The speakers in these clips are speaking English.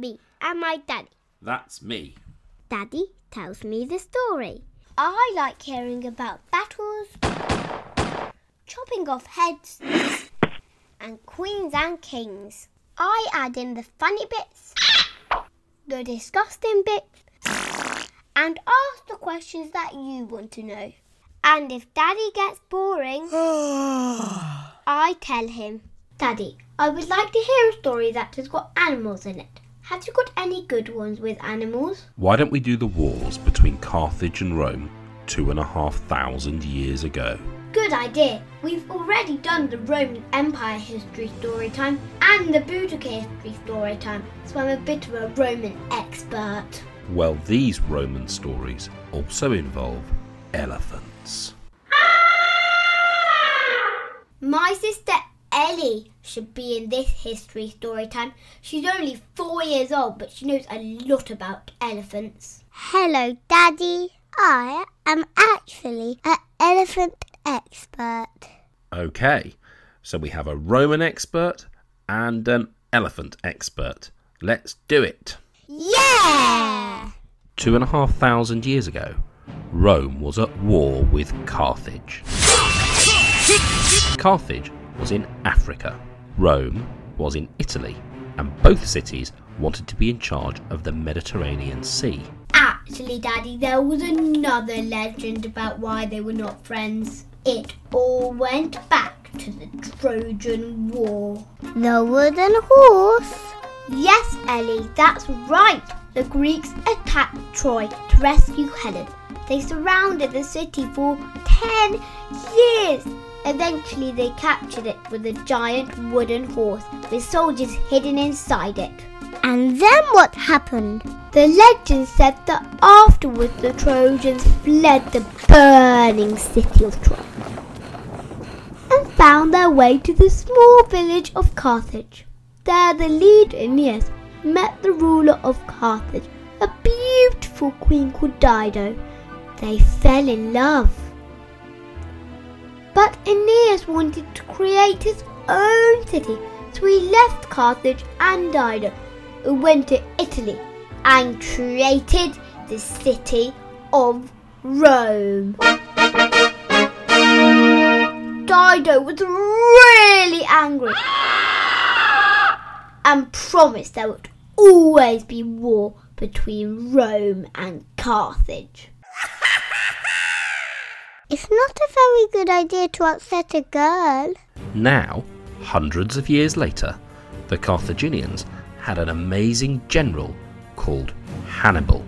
me and my daddy. That's me. Daddy tells me the story. I like hearing about battles, chopping off heads, and queens and kings. I add in the funny bits, the disgusting bits, and ask the questions that you want to know. And if Daddy gets boring, I tell him, Daddy, I would like to hear a story that has got animals in it. Have you got any good ones with animals? Why don't we do the wars between Carthage and Rome two and a half thousand years ago? Good idea. We've already done the Roman Empire history story time and the Boudica history story time, so I'm a bit of a Roman expert. Well, these Roman stories also involve elephants. Should be in this history story time. She's only four years old, but she knows a lot about elephants. Hello, Daddy. I am actually an elephant expert. Okay, so we have a Roman expert and an elephant expert. Let's do it. Yeah! Two and a half thousand years ago, Rome was at war with Carthage. Carthage was in Africa, Rome was in Italy, and both cities wanted to be in charge of the Mediterranean Sea. Actually, Daddy, there was another legend about why they were not friends. It all went back to the Trojan War. The wooden horse? Yes, Ellie, that's right. The Greeks attacked Troy to rescue Helen. They surrounded the city for 10 years. Eventually, they captured it with a giant wooden horse with soldiers hidden inside it. And then what happened? The legend said that afterwards the Trojans fled the burning city of Troy and found their way to the small village of Carthage. There the leader Aeneas met the ruler of Carthage, a beautiful queen called Dido. They fell in love. But Aeneas wanted to create his own city, so he left Carthage and Dido and went to Italy and created the city of Rome. Dido was really angry and promised there would always be war between Rome and Carthage. It's not a very good idea to upset a girl. Now, hundreds of years later, the Carthaginians had an amazing general called Hannibal.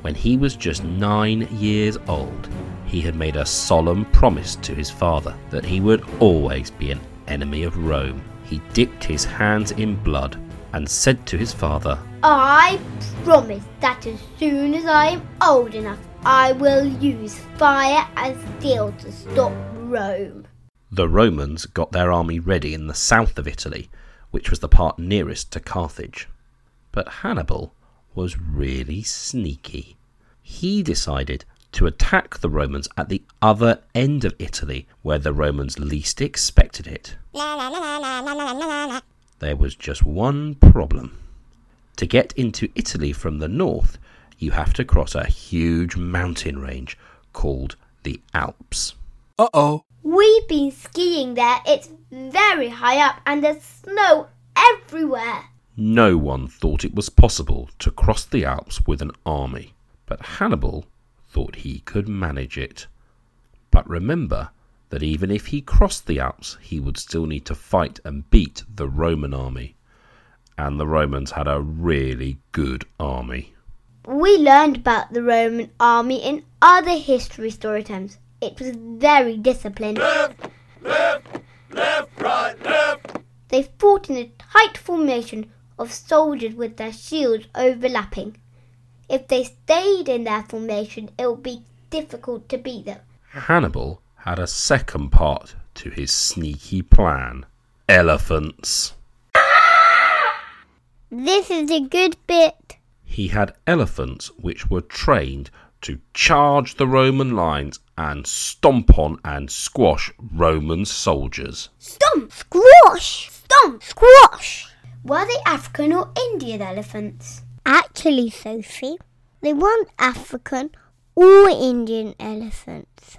When he was just nine years old, he had made a solemn promise to his father that he would always be an enemy of Rome. He dipped his hands in blood and said to his father, I promise that as soon as I am old enough, I will use fire and steel to stop Rome. The Romans got their army ready in the south of Italy, which was the part nearest to Carthage. But Hannibal was really sneaky. He decided to attack the Romans at the other end of Italy, where the Romans least expected it. There was just one problem. To get into Italy from the north, you have to cross a huge mountain range called the Alps. Uh oh. We've been skiing there. It's very high up and there's snow everywhere. No one thought it was possible to cross the Alps with an army, but Hannibal thought he could manage it. But remember that even if he crossed the Alps, he would still need to fight and beat the Roman army. And the Romans had a really good army. We learned about the Roman army in other history story times. It was very disciplined. Left, left, left, right, left. They fought in a tight formation of soldiers with their shields overlapping. If they stayed in their formation, it would be difficult to beat them. Hannibal had a second part to his sneaky plan elephants. This is a good bit. He had elephants which were trained to charge the Roman lines and stomp on and squash Roman soldiers. Stomp! Squash! Stomp! Squash! Were they African or Indian elephants? Actually, Sophie, they weren't African or Indian elephants.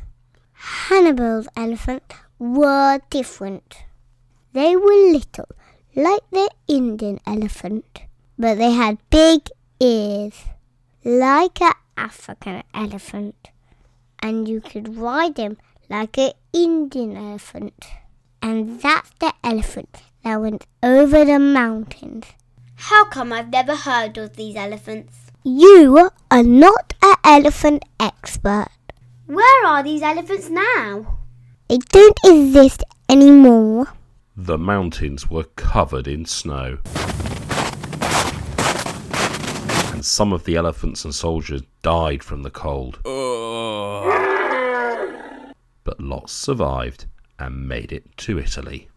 Hannibal's elephants were different. They were little, like the Indian elephant, but they had big ears, like an African elephant, and you could ride him like an Indian elephant. And that's the elephant that went over the mountains. How come I've never heard of these elephants? You are not an elephant expert. Where are these elephants now? They don't exist anymore. The mountains were covered in snow. And some of the elephants and soldiers died from the cold. But lots survived and made it to Italy.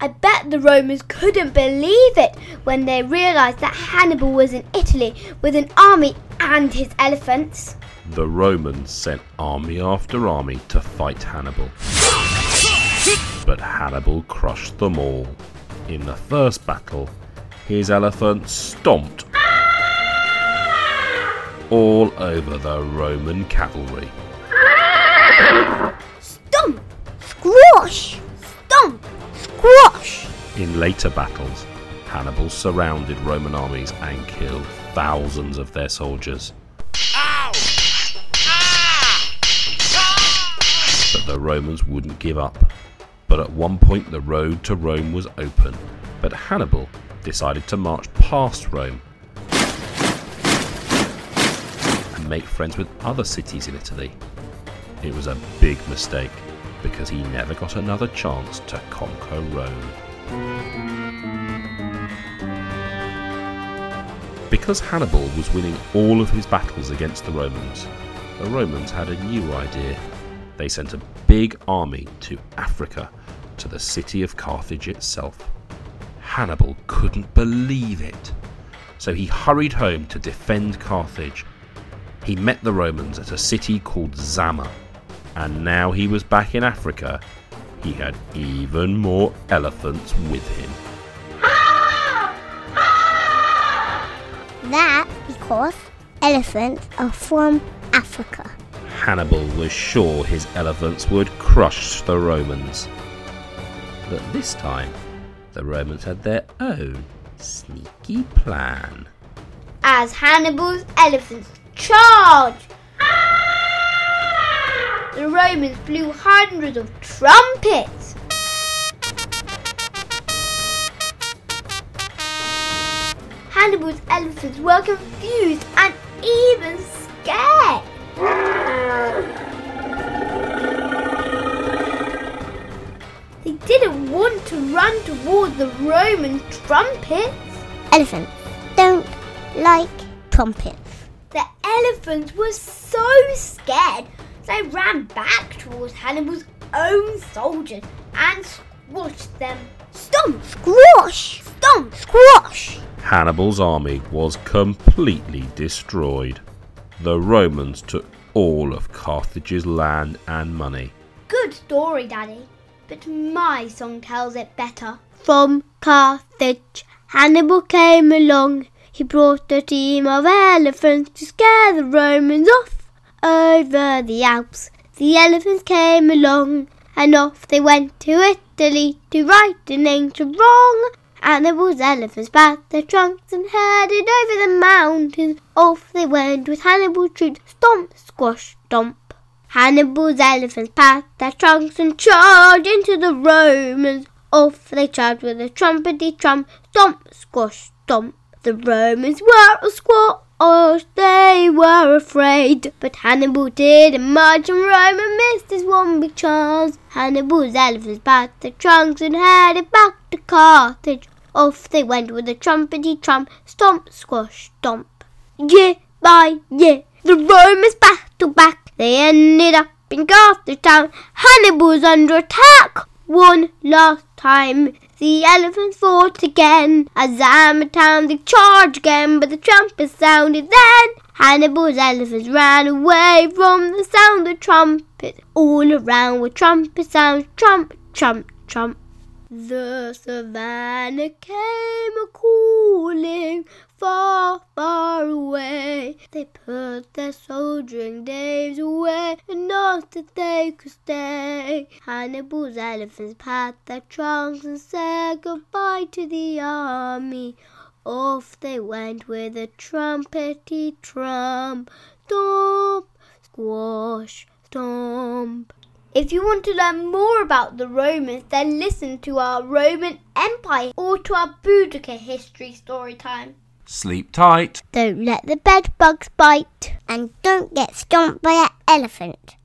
I bet the Romans couldn't believe it when they realised that Hannibal was in Italy with an army and his elephants. The Romans sent army after army to fight Hannibal. But Hannibal crushed them all. In the first battle, his elephant stomped all over the Roman cavalry. Stomp! Squash! Stomp! Squash! In later battles, Hannibal surrounded Roman armies and killed thousands of their soldiers. Ah! But the Romans wouldn't give up. But at one point, the road to Rome was open. But Hannibal decided to march past Rome and make friends with other cities in Italy. It was a big mistake because he never got another chance to conquer Rome. Because Hannibal was winning all of his battles against the Romans, the Romans had a new idea. They sent a big army to Africa, to the city of Carthage itself. Hannibal couldn't believe it, so he hurried home to defend Carthage. He met the Romans at a city called Zama, and now he was back in Africa. He had even more elephants with him. That because elephants are from Africa. Hannibal was sure his elephants would crush the Romans. But this time, the Romans had their own sneaky plan. As Hannibal's elephants charged, the Romans blew hundreds of trumpets. Hannibal's elephants were confused and even scared. Didn't want to run towards the Roman trumpets. Elephants don't like trumpets. The elephants were so scared they ran back towards Hannibal's own soldiers and squashed them. Stomp! Squash! Stomp! Squash! Hannibal's army was completely destroyed. The Romans took all of Carthage's land and money. Good story, Daddy. But my song tells it better. From Carthage, Hannibal came along. He brought a team of elephants to scare the Romans off. Over the Alps, the elephants came along, and off they went to Italy to right an ancient wrong. Hannibal's elephants pat their trunks and headed over the mountains. Off they went with Hannibal's troops, stomp, squash, stomp. Hannibal's elephants packed their trunks and charged into the Romans. Off they charged with a trumpety trump, stomp, squash, stomp. The Romans were a squash, they were afraid. But Hannibal didn't march and Rome and missed his one big chance. Hannibal's elephants packed their trunks and headed back to Carthage. Off they went with a trumpety trump, stomp, squash, stomp. Year by year, the Romans battled back. They ended up in Carthage town. Hannibal's under attack. one last time. The elephants fought again. As Town they charged again, but the trumpet sounded then. Hannibal's elephants ran away from the sound of trumpets. All around were trumpet sounds, trump, trump, trump. The savannah came a calling far, far away. They put their soldiering days away not that they could stay. Hannibal's elephants pat their trunks and said goodbye to the army. Off they went with a trumpety trump, stomp, squash, stomp. If you want to learn more about the Romans, then listen to our Roman Empire or to our Boudica history story time. Sleep tight. Don't let the bed bugs bite. And don't get stomped by an elephant.